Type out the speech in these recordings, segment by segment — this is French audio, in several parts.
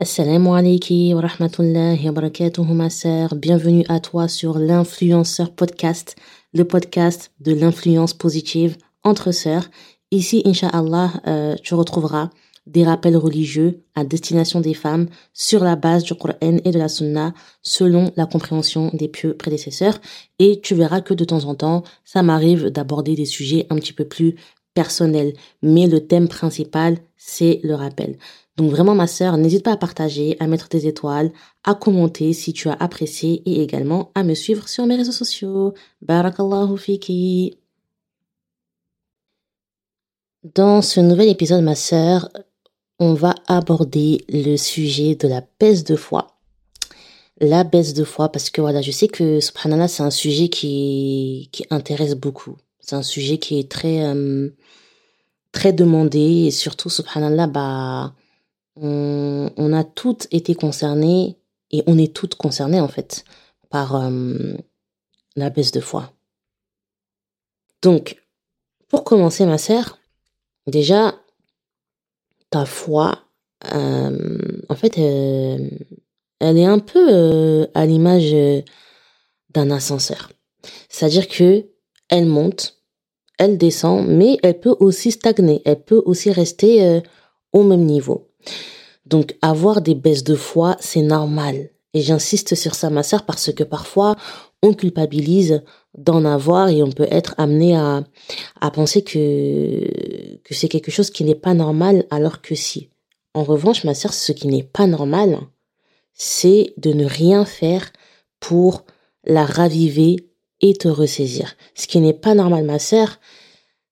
Assalamu alaikum wa rahmatullahi wa sœur. Bienvenue à toi sur l'influenceur podcast, le podcast de l'influence positive entre sœurs. Ici, Inch'Allah, euh, tu retrouveras des rappels religieux à destination des femmes sur la base du Coran et de la Sunna selon la compréhension des pieux prédécesseurs. Et tu verras que de temps en temps, ça m'arrive d'aborder des sujets un petit peu plus personnels. Mais le thème principal, c'est le rappel. Donc vraiment ma sœur, n'hésite pas à partager, à mettre tes étoiles, à commenter si tu as apprécié et également à me suivre sur mes réseaux sociaux. Barakallahu fiki. Dans ce nouvel épisode, ma sœur, on va aborder le sujet de la baisse de foi. La baisse de foi, parce que voilà, je sais que subhanallah, c'est un sujet qui, intéresse beaucoup. C'est un sujet qui est très, euh, très demandé et surtout, subhanallah, bah, on, a toutes été concernées et on est toutes concernées en fait par euh, la baisse de foi. Donc, pour commencer, ma sœur, déjà, ta foi, euh, en fait, euh, elle est un peu à l'image d'un ascenseur. C'est-à-dire que elle monte, elle descend, mais elle peut aussi stagner, elle peut aussi rester au même niveau. Donc avoir des baisses de foi, c'est normal. Et j'insiste sur ça, ma sœur, parce que parfois, on culpabilise d'en avoir et on peut être amené à, à penser que, que c'est quelque chose qui n'est pas normal alors que si. En revanche, ma sœur, ce qui n'est pas normal, c'est de ne rien faire pour la raviver et te ressaisir. Ce qui n'est pas normal, ma sœur,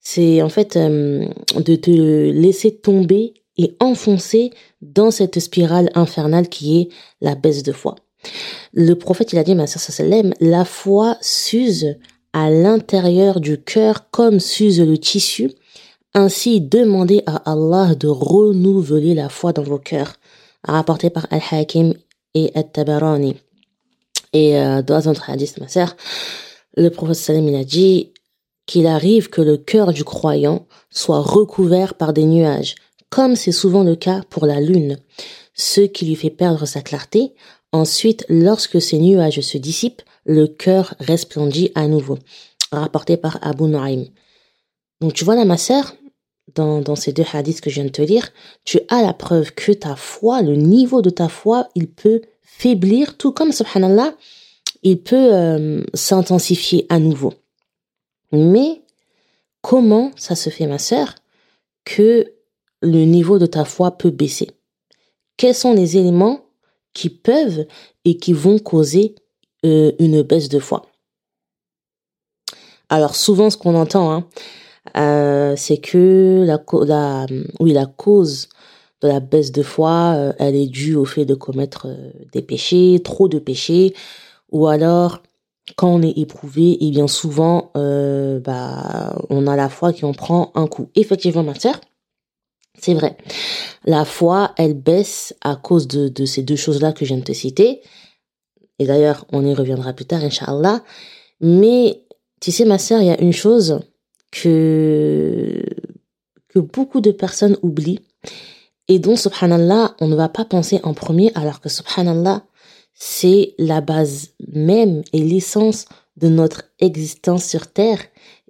c'est en fait euh, de te laisser tomber et enfoncer dans cette spirale infernale qui est la baisse de foi. Le prophète, il a dit, ma sœur sallam, la foi s'use à l'intérieur du cœur comme s'use le tissu. Ainsi, demandez à Allah de renouveler la foi dans vos cœurs. Rapporté par Al-Hakim et Al-Tabarani. Et euh, dans un ma sœur, le prophète sallam, il a dit qu'il arrive que le cœur du croyant soit recouvert par des nuages comme c'est souvent le cas pour la lune, ce qui lui fait perdre sa clarté. Ensuite, lorsque ces nuages se dissipent, le cœur resplendit à nouveau. Rapporté par Abu Nu'aym. Donc tu vois là, ma sœur, dans, ces deux hadiths que je viens de te lire, tu as la preuve que ta foi, le niveau de ta foi, il peut faiblir, tout comme, subhanallah, il peut euh, s'intensifier à nouveau. Mais comment ça se fait, ma sœur, que le niveau de ta foi peut baisser Quels sont les éléments qui peuvent et qui vont causer euh, une baisse de foi? Alors souvent ce qu'on entend, hein, euh, c'est que la, cause de la baisse de foi, euh, elle est due au fait de commettre des péchés, trop de péchés, ou alors quand on est éprouvé, et eh bien souvent, bah, on a la foi qui en prend un coup. Effectivement, ma sœur, c'est vrai. La foi, elle baisse à cause de, ces deux choses-là que je viens de te citer. Et d'ailleurs, on y reviendra plus tard, Inch'Allah. Mais, tu sais, ma sœur, il y a une chose que, que beaucoup de personnes oublient et dont, subhanallah, on ne va pas penser en premier, alors que, subhanallah, c'est la base même et l'essence de notre existence sur Terre.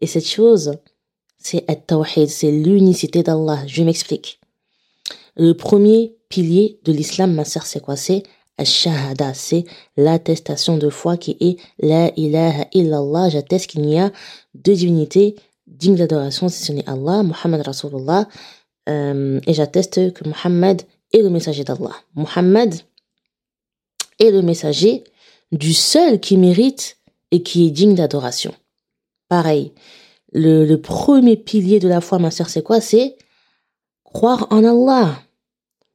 Et cette chose, c'est At-Tawhid, c'est l'unicité d'Allah. Je m'explique. Le premier pilier de l'islam, ma sœur, c'est quoi? C'est Ash-Shahada, c'est l'attestation de foi qui est La ilaha illallah. J'atteste qu'il n'y a deux divinités dignes d'adoration si ce n'est Allah, Muhammad Rasulullah. Euh, et j'atteste que Muhammad est le messager d'Allah. Muhammad est le messager du seul qui mérite et qui est digne d'adoration. Pareil, le, premier pilier de la foi, ma sœur, c'est quoi? C'est croire en Allah.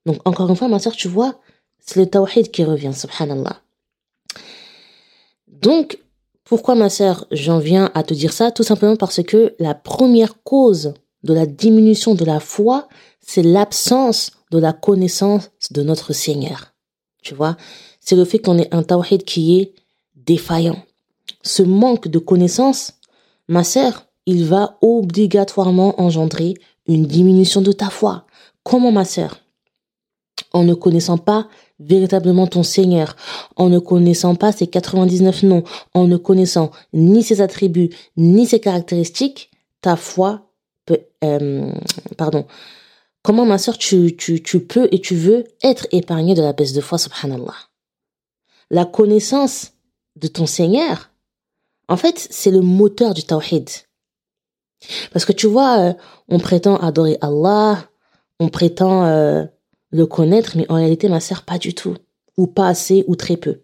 Donc, encore une fois, ma sœur, tu vois, c'est le tawhid qui revient, subhanallah. Donc, pourquoi, ma sœur, j'en viens à te dire ça? Tout simplement parce que la première cause de la diminution de la foi, c'est l'absence de la connaissance de notre Seigneur. Tu vois? C'est le fait qu'on ait un tawhid qui est défaillant. Ce manque de connaissance, ma sœur, il va obligatoirement engendrer une diminution de ta foi. Comment ma sœur en ne connaissant pas véritablement ton Seigneur, en ne connaissant pas ses 99 noms, en ne connaissant ni ses attributs, ni ses caractéristiques, ta foi peut, euh, pardon, comment ma sœur tu, tu, tu peux et tu veux être épargnée de la baisse de foi, subhanallah? La connaissance de ton Seigneur, en fait, c'est le moteur du tawhid. Parce que tu vois, euh, on prétend adorer Allah, on prétend euh, le connaître, mais en réalité, ma sœur, pas du tout. Ou pas assez, ou très peu.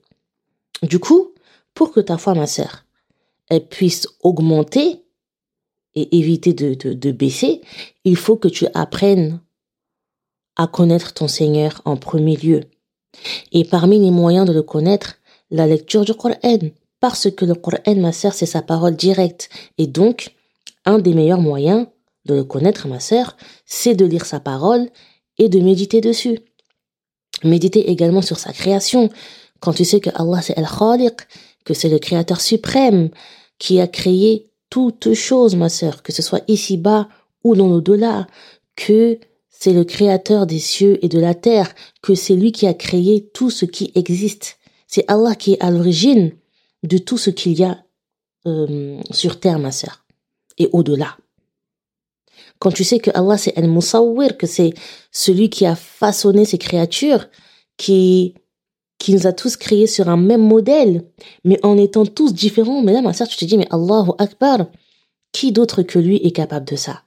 Du coup, pour que ta foi, ma sœur, elle puisse augmenter et éviter de, de, de baisser, il faut que tu apprennes à connaître ton Seigneur en premier lieu. Et parmi les moyens de le connaître, la lecture du Coran. Parce que le Coran, ma sœur, c'est sa parole directe. Et donc, un des meilleurs moyens de le connaître, ma sœur, c'est de lire sa parole et de méditer dessus. Méditer également sur sa création. Quand tu sais que Allah c'est Al-Khaliq, que c'est le créateur suprême qui a créé toutes choses, ma sœur, que ce soit ici-bas ou dans l'au-delà, que c'est le créateur des cieux et de la terre, que c'est lui qui a créé tout ce qui existe. C'est Allah qui est à l'origine de tout ce qu'il y a euh, sur terre, ma sœur, et au-delà. Quand tu sais que Allah c'est Al-Musawwir, que c'est celui qui a façonné ces créatures, qui, qui nous a tous créés sur un même modèle, mais en étant tous différents. Mais là, ma sœur, tu te dis, mais Allahu Akbar, qui d'autre que lui est capable de ça?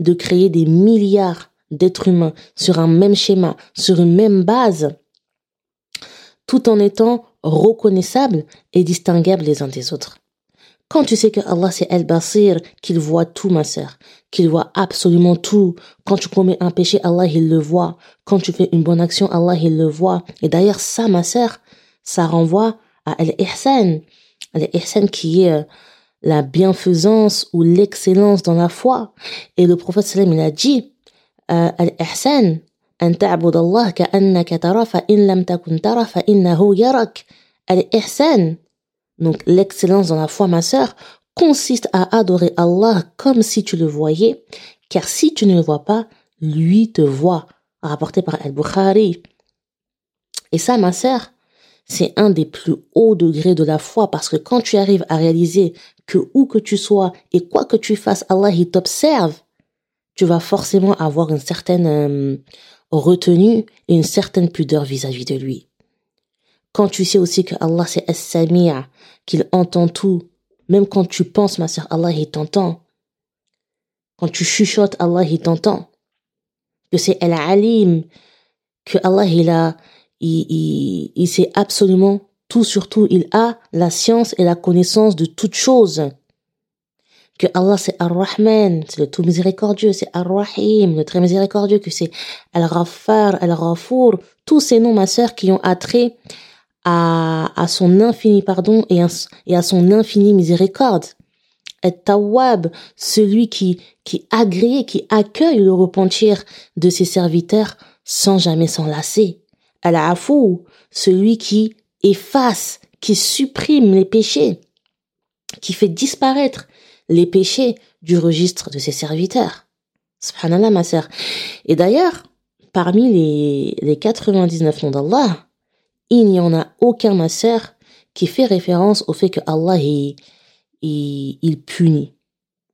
De créer des milliards d'êtres humains sur un même schéma, sur une même base, tout en étant reconnaissables et distinguables les uns des autres. Quand tu sais que Allah c'est El-Basir, qu'il voit tout ma sœur, qu'il voit absolument tout. Quand tu commets un péché, Allah il le voit. Quand tu fais une bonne action, Allah il le voit. Et d'ailleurs ça ma sœur, ça renvoie à Al-Ihsan. Al-Ihsan qui est euh, la bienfaisance ou l'excellence dans la foi. Et le prophète sallam il a dit euh, Al-Ihsan أن تعبد الله كأنك ترى فإن لم تكن ترى فإنه يراك Al-Ihsan donc l'excellence dans la foi, ma sœur, consiste à adorer Allah comme si tu le voyais, car si tu ne le vois pas, lui te voit, rapporté par Al-Bukhari. Et ça, ma sœur, c'est un des plus hauts degrés de la foi, parce que quand tu arrives à réaliser que où que tu sois et quoi que tu fasses, Allah, il t'observe, tu vas forcément avoir une certaine euh, retenue et une certaine pudeur vis-à-vis de lui. Quand tu sais aussi que Allah c'est As-Sami'a, qu'il entend tout, même quand tu penses, ma sœur, Allah il t'entend. Quand tu chuchotes, Allah il t'entend. Que c'est Al-Alim, que Allah il a, il, il, il sait absolument tout sur tout. Il a la science et la connaissance de toutes choses. Que Allah c'est Ar-Rahman, c'est le tout miséricordieux, c'est Ar-Rahim, le très miséricordieux, que c'est Al-Ghaffar, Al-Ghafour, tous ces noms, ma sœur, qui ont attrait à, à son infini pardon et, à son infini miséricorde. Et Tawab, celui qui, qui agrée, qui accueille le repentir de ses serviteurs sans jamais s'en lasser. Al-Afou, celui qui efface, qui supprime les péchés, qui fait disparaître les péchés du registre de ses serviteurs. Subhanallah, ma sœur. Et d'ailleurs, parmi les, les 99 noms d'Allah, il n'y en a aucun, ma sœur, qui fait référence au fait que Allah il, il, punit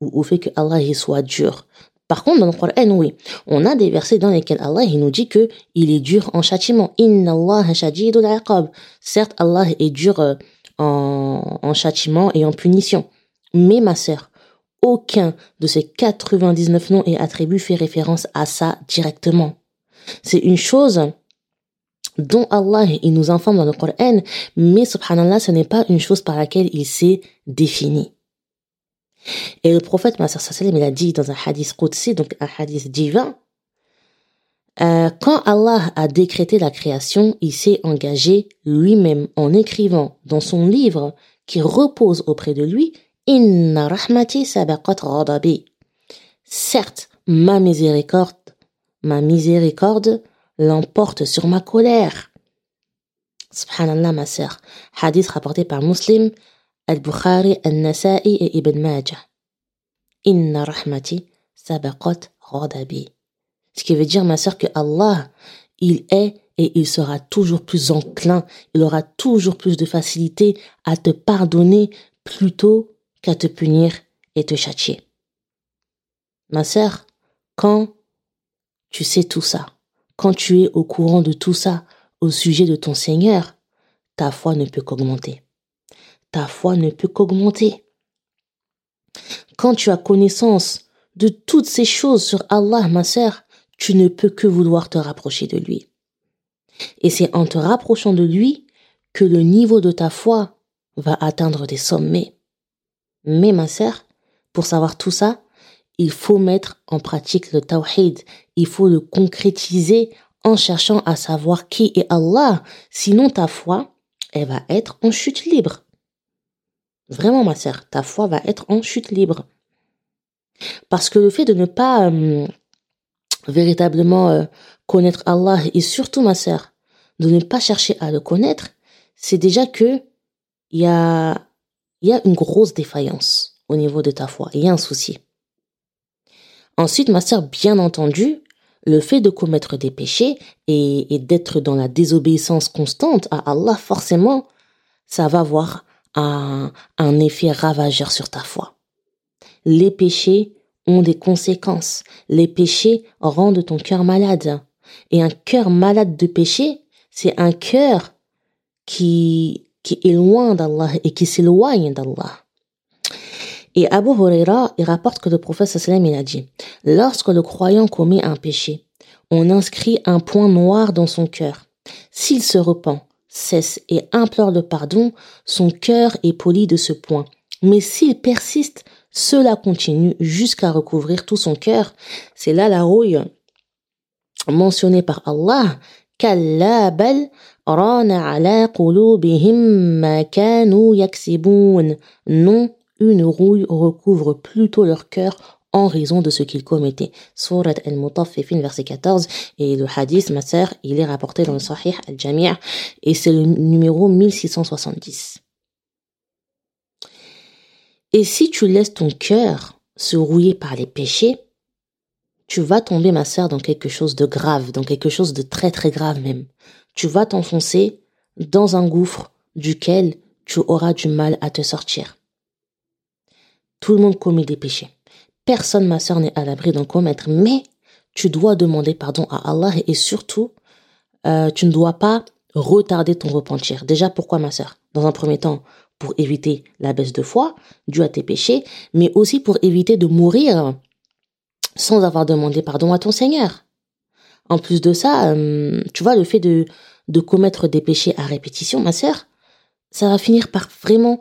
ou au fait que Allah il soit dur. Par contre, dans le Coran, oui, on a des versets dans lesquels Allah il nous dit que il est dur en châtiment. Inna Allah shadidul Certes, Allah est dur euh, en, en châtiment et en punition. Mais ma sœur, aucun de ces 99 noms et attributs fait référence à ça directement. C'est une chose dont Allah il nous informe dans le Coran, mais subhanallah, ce n'est pas une chose par laquelle il s'est défini. Et le prophète, il a dit dans un hadith Qudsi, donc un hadith divin, euh, quand Allah a décrété la création, il s'est engagé lui-même en écrivant dans son livre qui repose auprès de lui, Inna rahmati sabaqat. Certes, ma miséricorde, ma miséricorde l'emporte sur ma colère. Subhanallah, ma sœur. Hadith rapporté par Muslim, Al-Bukhari, Al-Nasa'i et Ibn Majah. Inna rahmati sabaqat ghadabi. Ce qui veut dire, ma sœur, que Allah, il est et il sera toujours plus enclin, il aura toujours plus de facilité à te pardonner plutôt qu'à te punir et te châtier. Ma sœur, quand tu sais tout ça, quand tu es au courant de tout ça au sujet de ton Seigneur, ta foi ne peut qu'augmenter. Ta foi ne peut qu'augmenter. Quand tu as connaissance de toutes ces choses sur Allah, ma sœur, tu ne peux que vouloir te rapprocher de lui. Et c'est en te rapprochant de lui que le niveau de ta foi va atteindre des sommets. Mais ma sœur, pour savoir tout ça, il faut mettre en pratique le tawhid, il faut le concrétiser en cherchant à savoir qui est Allah, sinon ta foi, elle va être en chute libre. Vraiment ma sœur, ta foi va être en chute libre. Parce que le fait de ne pas euh, véritablement euh, connaître Allah et surtout ma sœur, de ne pas chercher à le connaître, c'est déjà que il y a, y a une grosse défaillance au niveau de ta foi, il y a un souci. Ensuite, ma sœur, bien entendu, le fait de commettre des péchés et, d'être dans la désobéissance constante à Allah, forcément, ça va avoir un, effet ravageur sur ta foi. Les péchés ont des conséquences. Les péchés rendent ton cœur malade. Et un cœur malade de péché, c'est un cœur qui est loin d'Allah et qui s'éloigne d'Allah. Et Abu Huraira, il rapporte que le prophète sallam il a dit, lorsque le croyant commet un péché, on inscrit un point noir dans son cœur. S'il se repent, cesse et implore le pardon, son cœur est poli de ce point. Mais s'il persiste, cela continue jusqu'à recouvrir tout son cœur. C'est là la rouille mentionnée par Allah. Non, une rouille recouvre plutôt leur cœur en raison de ce qu'ils commettaient. Surat al-Mutaffifin, verset 14. Et le hadith, ma sœur, il est rapporté dans le Sahih al-Jami' et c'est le numéro 1670. Et si tu laisses ton cœur se rouiller par les péchés, tu vas tomber, ma sœur, dans quelque chose de grave, dans quelque chose de très très grave même. Tu vas t'enfoncer dans un gouffre duquel tu auras du mal à te sortir. Tout le monde commet des péchés. Personne, ma sœur, n'est à l'abri d'en commettre. Mais tu dois demander pardon à Allah et surtout, euh, tu ne dois pas retarder ton repentir. Déjà, pourquoi, ma sœur? Dans un premier temps, pour éviter la baisse de foi due à tes péchés, mais aussi pour éviter de mourir sans avoir demandé pardon à ton Seigneur. En plus de ça, euh, tu vois, le fait de, de commettre des péchés à répétition, ma sœur, ça va finir par vraiment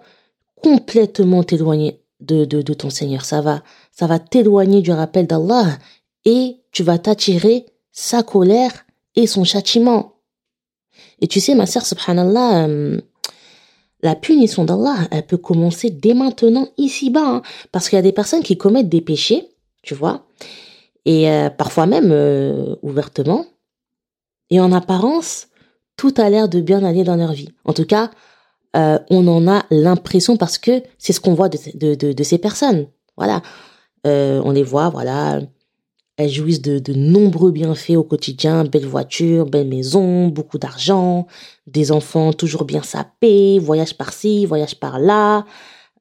complètement t'éloigner de, de, ton Seigneur. Ça va, ça va t'éloigner du rappel d'Allah et tu vas t'attirer sa colère et son châtiment. Et tu sais, ma sœur, subhanallah, euh, la punition d'Allah, elle peut commencer dès maintenant ici-bas, hein, parce qu'il y a des personnes qui commettent des péchés, tu vois, et euh, parfois même euh, ouvertement, et en apparence, tout a l'air de bien aller dans leur vie. En tout cas, euh, on en a l'impression parce que c'est ce qu'on voit de, de, de, ces personnes. Voilà, euh, on les voit, voilà, elles jouissent de, de nombreux bienfaits au quotidien, belle voiture, belle maison, beaucoup d'argent, des enfants toujours bien sapés, voyage par-ci, voyage par-là,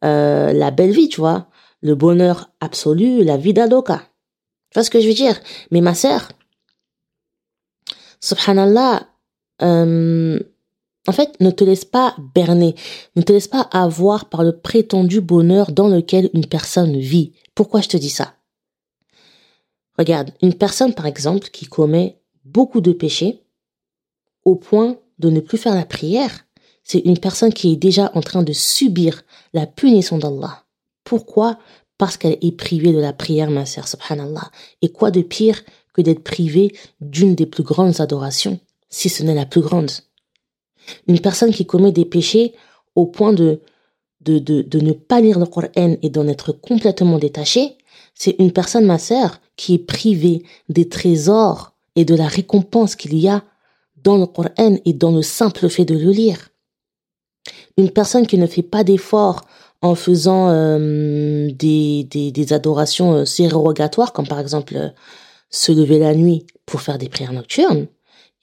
euh, la belle vie, tu vois, le bonheur absolu, la vie d'Adoka. Tu vois ce que je veux dire? Mais ma sœur, subhanallah, euh, en fait, ne te laisse pas berner, ne te laisse pas avoir par le prétendu bonheur dans lequel une personne vit. Pourquoi je te dis ça? Regarde, une personne par exemple qui commet beaucoup de péchés au point de ne plus faire la prière, c'est une personne qui est déjà en train de subir la punition d'Allah. Pourquoi? Parce qu'elle est privée de la prière, ma sœur, subhanallah. Et quoi de pire que d'être privée d'une des plus grandes adorations, si ce n'est la plus grande? Une personne qui commet des péchés au point de, de, de, de ne pas lire le Coran et d'en être complètement détaché, c'est une personne, ma sœur, qui est privée des trésors et de la récompense qu'il y a dans le Coran et dans le simple fait de le lire. Une personne qui ne fait pas d'efforts en faisant euh, des, des, adorations euh, comme par exemple euh, se lever la nuit pour faire des prières nocturnes,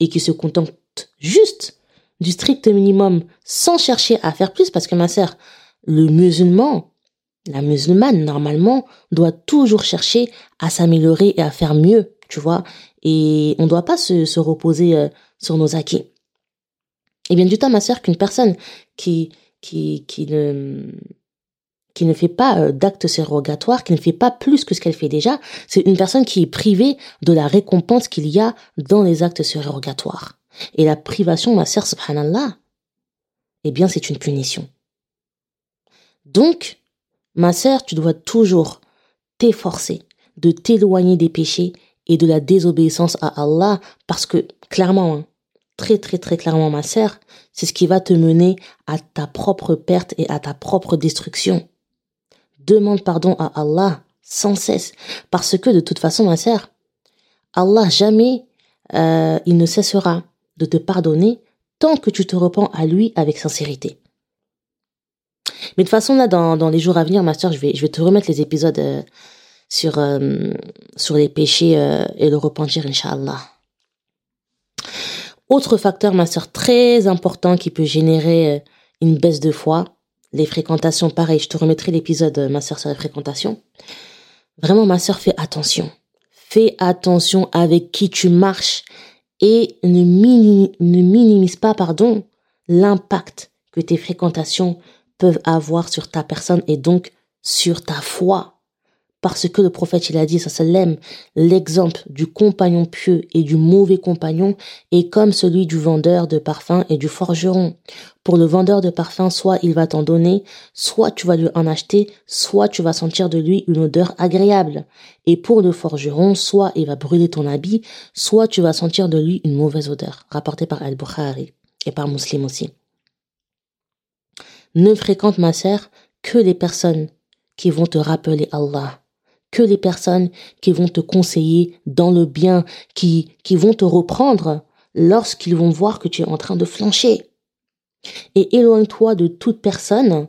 et qui se contente juste du strict minimum sans chercher à faire plus parce que ma sœur, le musulman, la musulmane, normalement, doit toujours chercher à s'améliorer et à faire mieux, tu vois. Et on ne doit pas se, reposer euh, sur nos acquis. Et bien du temps, ma sœur, qu'une personne qui, qui, qui ne, qui ne fait pas euh, d'actes surrogatoires, qui ne fait pas plus que ce qu'elle fait déjà, c'est une personne qui est privée de la récompense qu'il y a dans les actes surrogatoires. Et la privation, ma sœur, subhanallah, eh bien, c'est une punition. Donc, ma sœur, tu dois toujours t'efforcer de t'éloigner des péchés et de la désobéissance à Allah parce que, clairement, hein, très très très clairement, ma sœur, c'est ce qui va te mener à ta propre perte et à ta propre destruction. Demande pardon à Allah sans cesse parce que de toute façon, ma sœur, Allah jamais euh, il ne cessera de te pardonner tant que tu te repens à lui avec sincérité. Mais de toute façon, là, dans, dans les jours à venir, ma soeur, je vais, je vais te remettre les épisodes euh, sur, euh, sur les péchés euh, et le repentir, Inch'Allah. Autre facteur, ma soeur, très important qui peut générer une baisse de foi, les fréquentations, pareil, je te remettrai l'épisode, ma soeur, sur les fréquentations. Vraiment, ma soeur, fais attention. Fais attention avec qui tu marches et ne, minimise pas pardon l'impact que tes fréquentations peuvent avoir sur ta personne et donc sur ta foi. Parce que le prophète, il a dit, l'aime, l'exemple du compagnon pieux et du mauvais compagnon est comme celui du vendeur de parfums et du forgeron. Pour le vendeur de parfums, soit il va t'en donner, soit tu vas lui en acheter, soit tu vas sentir de lui une odeur agréable. Et pour le forgeron, soit il va brûler ton habit, soit tu vas sentir de lui une mauvaise odeur. Rapporté par Al-Bukhari et par Muslim aussi. Ne fréquente ma sœur que les personnes qui vont te rappeler Allah que les personnes qui vont te conseiller dans le bien, qui, qui vont te reprendre lorsqu'ils vont voir que tu es en train de flancher. Et éloigne-toi de toute personne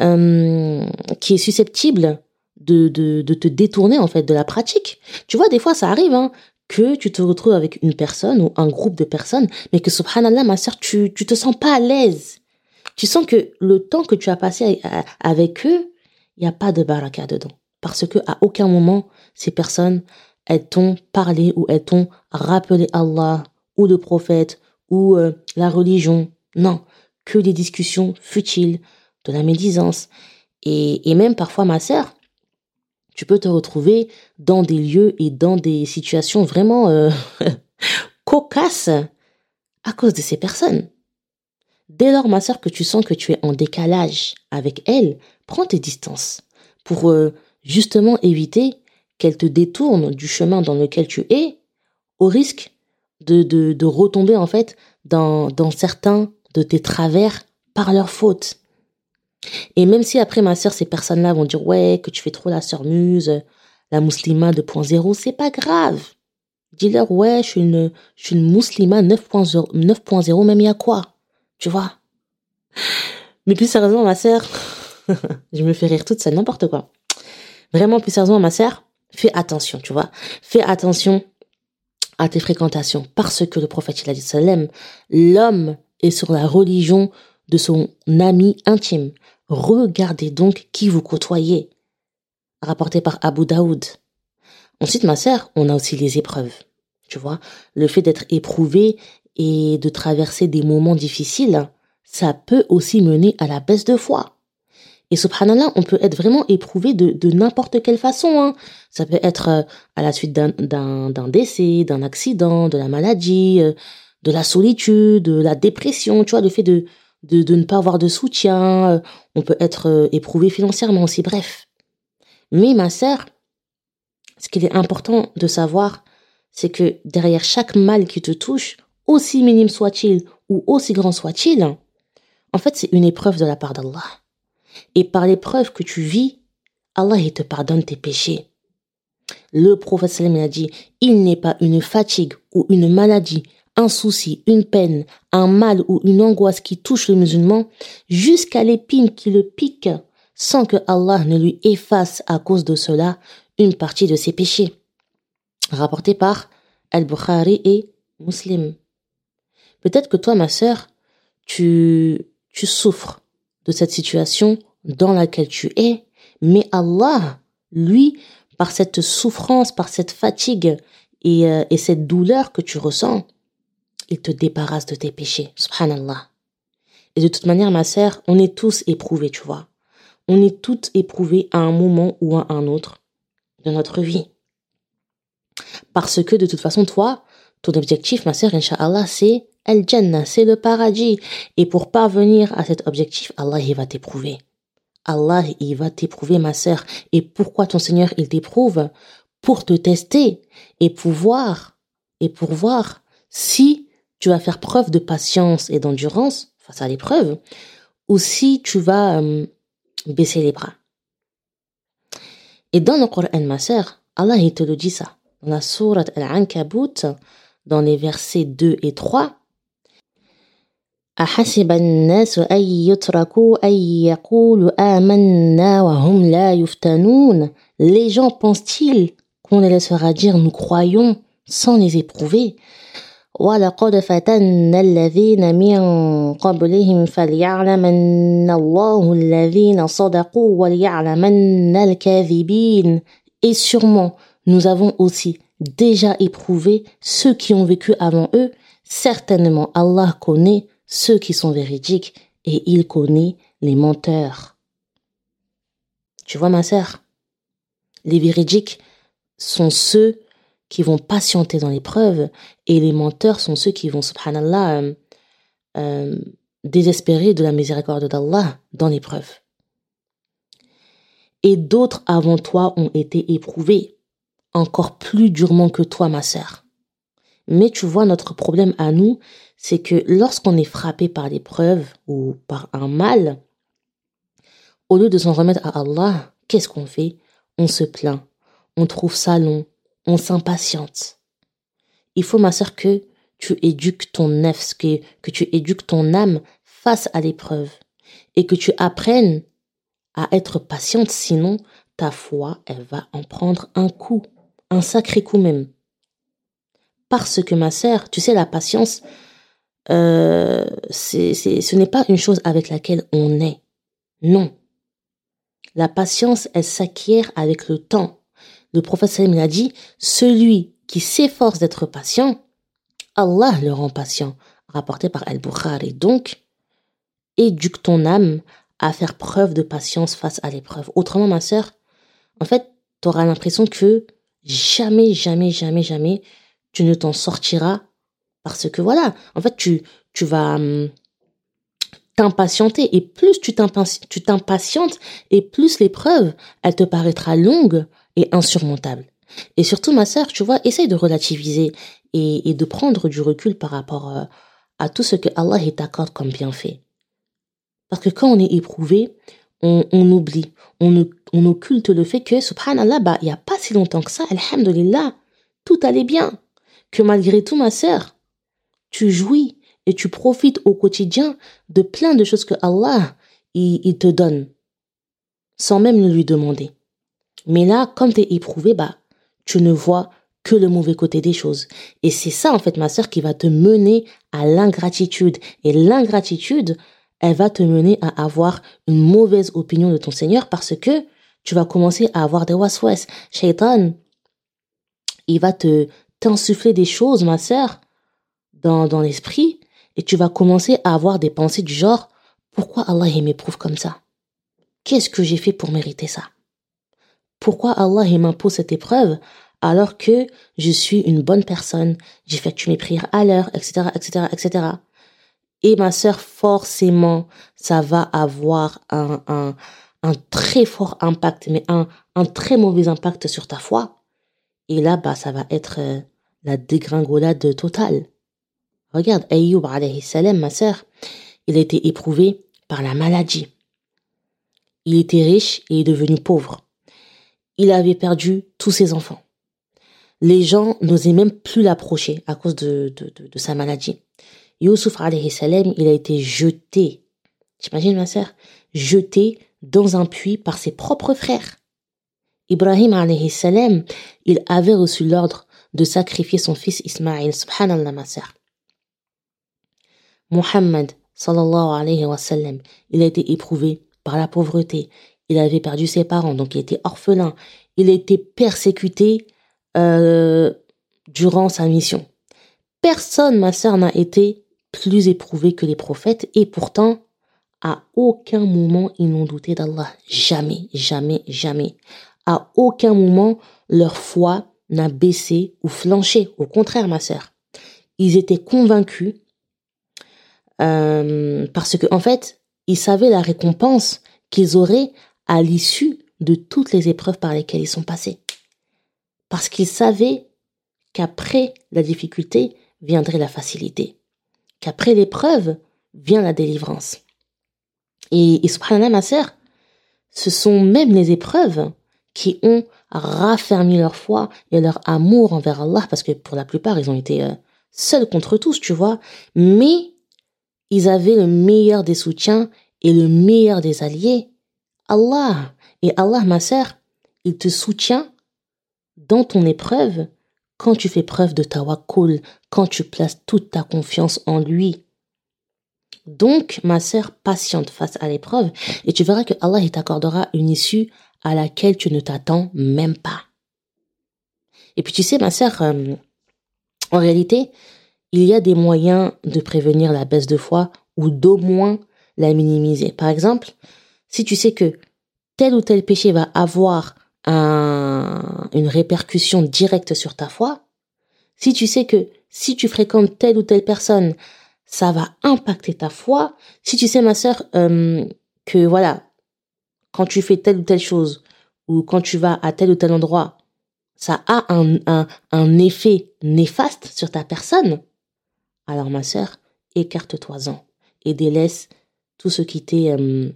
euh, qui est susceptible de, de, de, te détourner en fait de la pratique. Tu vois, des fois ça arrive hein, que tu te retrouves avec une personne ou un groupe de personnes, mais que subhanallah, ma soeur, tu, tu te sens pas à l'aise. Tu sens que le temps que tu as passé avec eux, il n'y a pas de baraka dedans parce que à aucun moment ces personnes elles t'ont parlé ou elles t'ont rappelé Allah ou le prophète ou euh, la religion. Non, que des discussions futiles, de la médisance. Et, et même parfois, ma sœur, tu peux te retrouver dans des lieux et dans des situations vraiment euh, cocasses à cause de ces personnes. Dès lors, ma sœur, que tu sens que tu es en décalage avec elles, prends tes distances pour euh, justement éviter qu'elle te détourne du chemin dans lequel tu es, au risque de, de, retomber en fait dans, dans certains de tes travers par leur faute. Et même si après ma sœur, ces personnes-là vont dire ouais que tu fais trop la sœur muse, la musulmane 2.0, c'est pas grave. Dis-leur ouais je suis une, je suis une musulmane 9.0, même il y a quoi, tu vois. Mais plus sérieusement ma sœur, je me fais rire toute seule, n'importe quoi. Vraiment, plus sérieusement, ma sœur, fais attention, tu vois. Fais attention à tes fréquentations parce que le prophète, il a dit l'homme est sur la religion de son ami intime. Regardez donc qui vous côtoyez. Rapporté par Abu Daoud. Ensuite, ma sœur, on a aussi les épreuves. Tu vois, le fait d'être éprouvé et de traverser des moments difficiles, ça peut aussi mener à la baisse de foi. Et subhanallah, on peut être vraiment éprouvé de, n'importe quelle façon. Hein. Ça peut être euh, à la suite d'un décès, d'un accident, de la maladie, euh, de la solitude, de la dépression, tu vois, le fait de, de, de ne pas avoir de soutien. Euh, on peut être éprouvé financièrement aussi, bref. Mais ma sœur, ce qu'il est important de savoir, c'est que derrière chaque mal qui te touche, aussi minime soit-il ou aussi grand soit-il, en fait, c'est une épreuve de la part d'Allah. Et par l'épreuve que tu vis, Allah te pardonne tes péchés. Le prophète a dit, il n'est pas une fatigue ou une maladie, un souci, une peine, un mal ou une angoisse qui touche le musulman jusqu'à l'épine qui le pique sans que Allah ne lui efface à cause de cela une partie de ses péchés. Rapporté par Al-Bukhari et Muslim. Peut-être que toi, ma sœur, tu, tu souffres de cette situation dans laquelle tu es, mais Allah, lui, par cette souffrance, par cette fatigue et, euh, et cette douleur que tu ressens, il te débarrasse de tes péchés. Subhanallah. Et de toute manière, ma sœur, on est tous éprouvés, tu vois. On est toutes éprouvés à un moment ou à un autre de notre vie. Parce que de toute façon, toi, ton objectif, ma sœur, Inch'Allah, c'est Al-Jannah, c'est le paradis. Et pour parvenir à cet objectif, Allah, il va t'éprouver. Allah, il va t'éprouver, ma sœur. Et pourquoi ton Seigneur, il t'éprouve? Pour te tester et pouvoir, et pour voir si tu vas faire preuve de patience et d'endurance face à l'épreuve, ou si tu vas euh, baisser les bras. Et dans le Coran, ma sœur, Allah, il te le dit ça. Dans la sourate Al-Ankabut, dans les versets 2 et 3, أحسب الناس أن يتركوا أن يقولوا آمنا وهم لا يفتنون Les gens pensent-ils qu'on les laissera dire nous croyons sans les éprouver ولقد فتنا الذين من قبلهم فليعلمن الله الذين صدقوا وليعلمن الكاذبين Et sûrement, nous avons aussi déjà éprouvé ceux qui ont vécu avant eux. Certainement, Allah connaît ceux qui sont véridiques et il connaît les menteurs. Tu vois, ma sœur, les véridiques sont ceux qui vont patienter dans l'épreuve et les menteurs sont ceux qui vont, subhanallah, euh, euh, désespérer de la miséricorde d'Allah dans l'épreuve. Et d'autres avant toi ont été éprouvés, encore plus durement que toi, ma sœur. Mais tu vois, notre problème à nous, c'est que lorsqu'on est frappé par l'épreuve ou par un mal, au lieu de s'en remettre à Allah, qu'est-ce qu'on fait? On se plaint, on trouve ça long, on s'impatiente. Il faut, ma sœur, que tu éduques ton nefs, que, que tu éduques ton âme face à l'épreuve et que tu apprennes à être patiente, sinon ta foi, elle va en prendre un coup, un sacré coup même. Parce que ma sœur, tu sais, la patience, euh, c'est, ce n'est pas une chose avec laquelle on est. Non. La patience, elle s'acquiert avec le temps. Le prophète Salim a dit, celui qui s'efforce d'être patient, Allah le rend patient. Rapporté par Al-Bukhari. Donc, éduque ton âme à faire preuve de patience face à l'épreuve. Autrement, ma sœur, en fait, tu auras l'impression que jamais, jamais, jamais, jamais, tu ne t'en sortiras parce que voilà, en fait, tu, tu vas hum, t'impatienter et plus tu t'impatientes et plus l'épreuve, elle te paraîtra longue et insurmontable. Et surtout, ma sœur, tu vois, essaye de relativiser et, de prendre du recul par rapport euh, à tout ce que Allah t'accorde comme bienfait. Parce que quand on est éprouvé, on, oublie, on, on occulte le fait que, subhanallah, bah, il n'y a pas si longtemps que ça, alhamdulillah, tout allait bien. Que malgré tout, ma sœur, tu jouis et tu profites au quotidien de plein de choses que Allah il, te donne sans même le lui demander. Mais là, comme tu es éprouvé, bah, tu ne vois que le mauvais côté des choses. Et c'est ça, en fait, ma sœur, qui va te mener à l'ingratitude. Et l'ingratitude, elle va te mener à avoir une mauvaise opinion de ton Seigneur parce que tu vas commencer à avoir des waswas. Shaitan, il va te t'insuffler des choses, ma sœur, dans, dans l'esprit et tu vas commencer à avoir des pensées du genre pourquoi Allah m'éprouve comme ça? Qu'est-ce que j'ai fait pour mériter ça? Pourquoi Allah m'impose cette épreuve alors que je suis une bonne personne, j'effectue mes prières à l'heure, etc., etc., etc. Et ma sœur, forcément, ça va avoir un, un, un très fort impact, mais un, un très mauvais impact sur ta foi. Et là, bah, ça va être euh, la dégringolade totale. Regarde, Ayyub alayhi salam, ma sœur, il a été éprouvé par la maladie. Il était riche et est devenu pauvre. Il avait perdu tous ses enfants. Les gens n'osaient même plus l'approcher à cause de, sa maladie. Yusuf alayhi salam, il a été jeté. T'imagines ma sœur? Jeté dans un puits par ses propres frères. Ibrahim alayhi salam, il avait reçu l'ordre de sacrifier son fils Ismaël. Subhanallah ma sœur. Muhammad, sallallahu alayhi wa sallam, il a été éprouvé par la pauvreté. Il avait perdu ses parents, donc il était orphelin. Il a été persécuté euh, durant sa mission. Personne, ma sœur, n'a été plus éprouvé que les prophètes et pourtant, à aucun moment ils n'ont douté d'Allah. Jamais, jamais, jamais. À aucun moment leur foi n'a baissé ou flanché. Au contraire, ma sœur. Ils étaient convaincus euh, parce que en fait, ils savaient la récompense qu'ils auraient à l'issue de toutes les épreuves par lesquelles ils sont passés. Parce qu'ils savaient qu'après la difficulté viendrait la facilité, qu'après l'épreuve vient la délivrance. Et, et subhanallah, ma sœur, ce sont même les épreuves qui ont raffermi leur foi et leur amour envers Allah, parce que pour la plupart, ils ont été euh, seuls contre tous, tu vois. Mais ils avaient le meilleur des soutiens et le meilleur des alliés, Allah. Et Allah, ma sœur, il te soutient dans ton épreuve quand tu fais preuve de tawakkul, quand tu places toute ta confiance en lui. Donc, ma sœur, patiente face à l'épreuve et tu verras que Allah t'accordera une issue à laquelle tu ne t'attends même pas. Et puis tu sais, ma sœur, euh, en réalité, il y a des moyens de prévenir la baisse de foi ou d'au moins la minimiser. Par exemple, si tu sais que tel ou tel péché va avoir un, une répercussion directe sur ta foi, si tu sais que si tu fréquentes telle ou telle personne, ça va impacter ta foi, si tu sais ma sœur euh, que voilà, quand tu fais telle ou telle chose ou quand tu vas à tel ou tel endroit, ça a un effet néfaste sur ta personne, alors ma sœur, écarte-toi-en et délaisse tout ce qui t'est euh,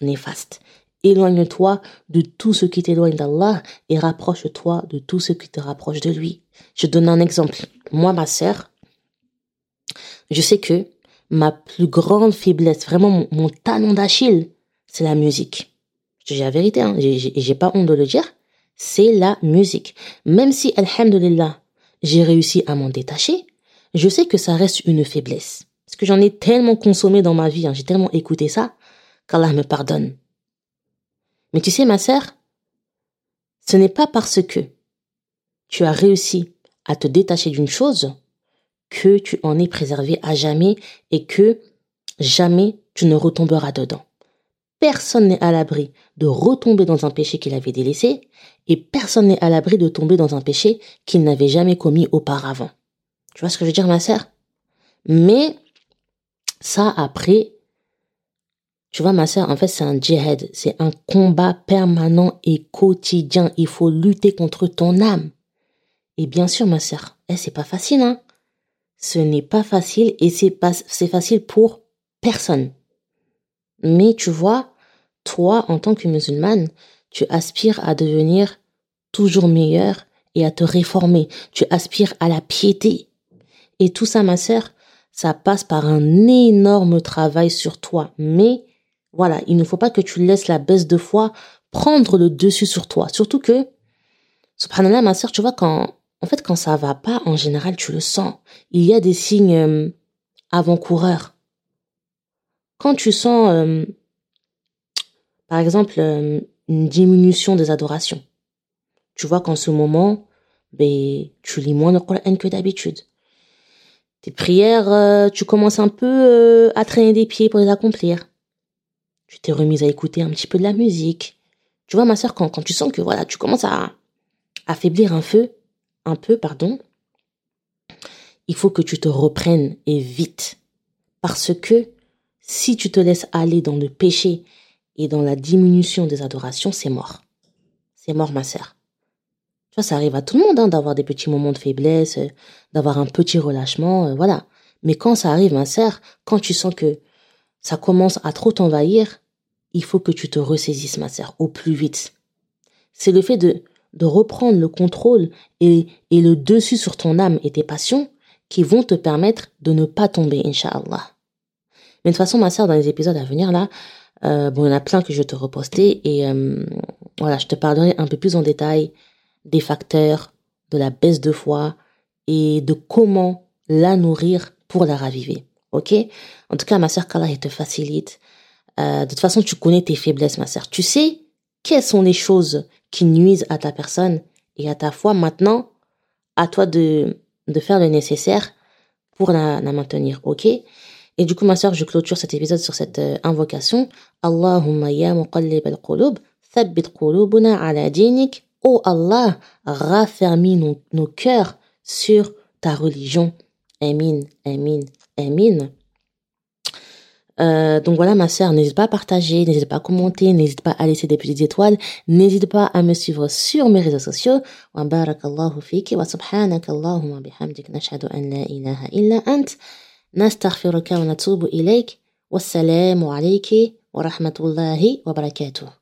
néfaste. Éloigne-toi de tout ce qui t'éloigne d'Allah et rapproche-toi de tout ce qui te rapproche de lui. Je donne un exemple. Moi, ma sœur, je sais que ma plus grande faiblesse, vraiment mon, talon d'Achille, c'est la musique. Je dis la vérité, hein, j'ai pas honte de le dire, c'est la musique. Même si, alhamdulillah, j'ai réussi à m'en détacher, je sais que ça reste une faiblesse. Parce que j'en ai tellement consommé dans ma vie, hein, j'ai tellement écouté ça, qu'Allah me pardonne. Mais tu sais, ma sœur, ce n'est pas parce que tu as réussi à te détacher d'une chose que tu en es préservé à jamais et que jamais tu ne retomberas dedans. Personne n'est à l'abri de retomber dans un péché qu'il avait délaissé et personne n'est à l'abri de tomber dans un péché qu'il n'avait jamais commis auparavant. Tu vois ce que je veux dire, ma sœur? Mais ça, après, tu vois, ma sœur, en fait, c'est un djihad. C'est un combat permanent et quotidien. Il faut lutter contre ton âme. Et bien sûr, ma sœur, eh, c'est pas facile, hein. Ce n'est pas facile et c'est pas, c'est facile pour personne. Mais tu vois, toi, en tant que musulmane, tu aspires à devenir toujours meilleur et à te réformer. Tu aspires à la piété. Et tout ça, ma sœur, ça passe par un énorme travail sur toi. Mais voilà, il ne faut pas que tu laisses la baisse de foi prendre le dessus sur toi. Surtout que, subhanallah, ma sœur, tu vois, quand, en fait, quand ça va pas, en général, tu le sens. Il y a des signes euh, avant-coureurs. Quand tu sens, euh, par exemple, euh, une diminution des adorations, tu vois qu'en ce moment, ben, tu lis moins le Coran que d'habitude. Tes prières, tu commences un peu à traîner des pieds pour les accomplir tu t'es remise à écouter un petit peu de la musique. Tu vois, ma soeur, quand, quand tu sens que voilà, tu commences à affaiblir un feu, un peu, pardon, il faut que tu te reprennes et vite. Parce que si tu te laisses aller dans le péché et dans la diminution des adorations, c'est mort. C'est mort, ma sœur. Tu vois, ça arrive à tout le monde hein, d'avoir des petits moments de faiblesse, euh, d'avoir un petit relâchement, euh, voilà. Mais quand ça arrive, ma sœur, quand tu sens que ça commence à trop t'envahir, il faut que tu te ressaisisses, ma sœur, au plus vite. C'est le fait de, de reprendre le contrôle et, et le dessus sur ton âme et tes passions qui vont te permettre de ne pas tomber, Inch'Allah. Mais de toute façon, ma sœur, dans les épisodes à venir, là, euh, bon, il y en a plein que je vais te reposter et voilà, je te parlerai un peu plus en détail des facteurs, de la baisse de foi et de comment la nourrir pour la raviver. Ok? En tout cas, ma sœur, qu'Allah te facilite. Euh, de toute façon, tu connais tes faiblesses, ma sœur. Tu sais quelles sont les choses qui nuisent à ta personne et à ta foi. Maintenant, à toi de, de faire le nécessaire pour la, maintenir. Ok? Et du coup, ma sœur, je clôture cet épisode sur cette euh, invocation. Allahumma ya muqallib al-qulub, ala. Oh Allah, raffermis nos, nos cœurs sur ta religion. Amin, amin, amin. Euh, donc voilà ma sœur, n'hésite pas à partager, n'hésite pas à commenter, n'hésite pas à laisser des petites étoiles, n'hésite pas à me suivre sur mes réseaux sociaux. Wa barakallahu fiki wa subhanaka Allahumma bihamdik nashhadu an la ilaha illa ant nastaghfiruka wa natubu ilayk. Wassalamu alayki wa rahmatullahi wa barakatuh.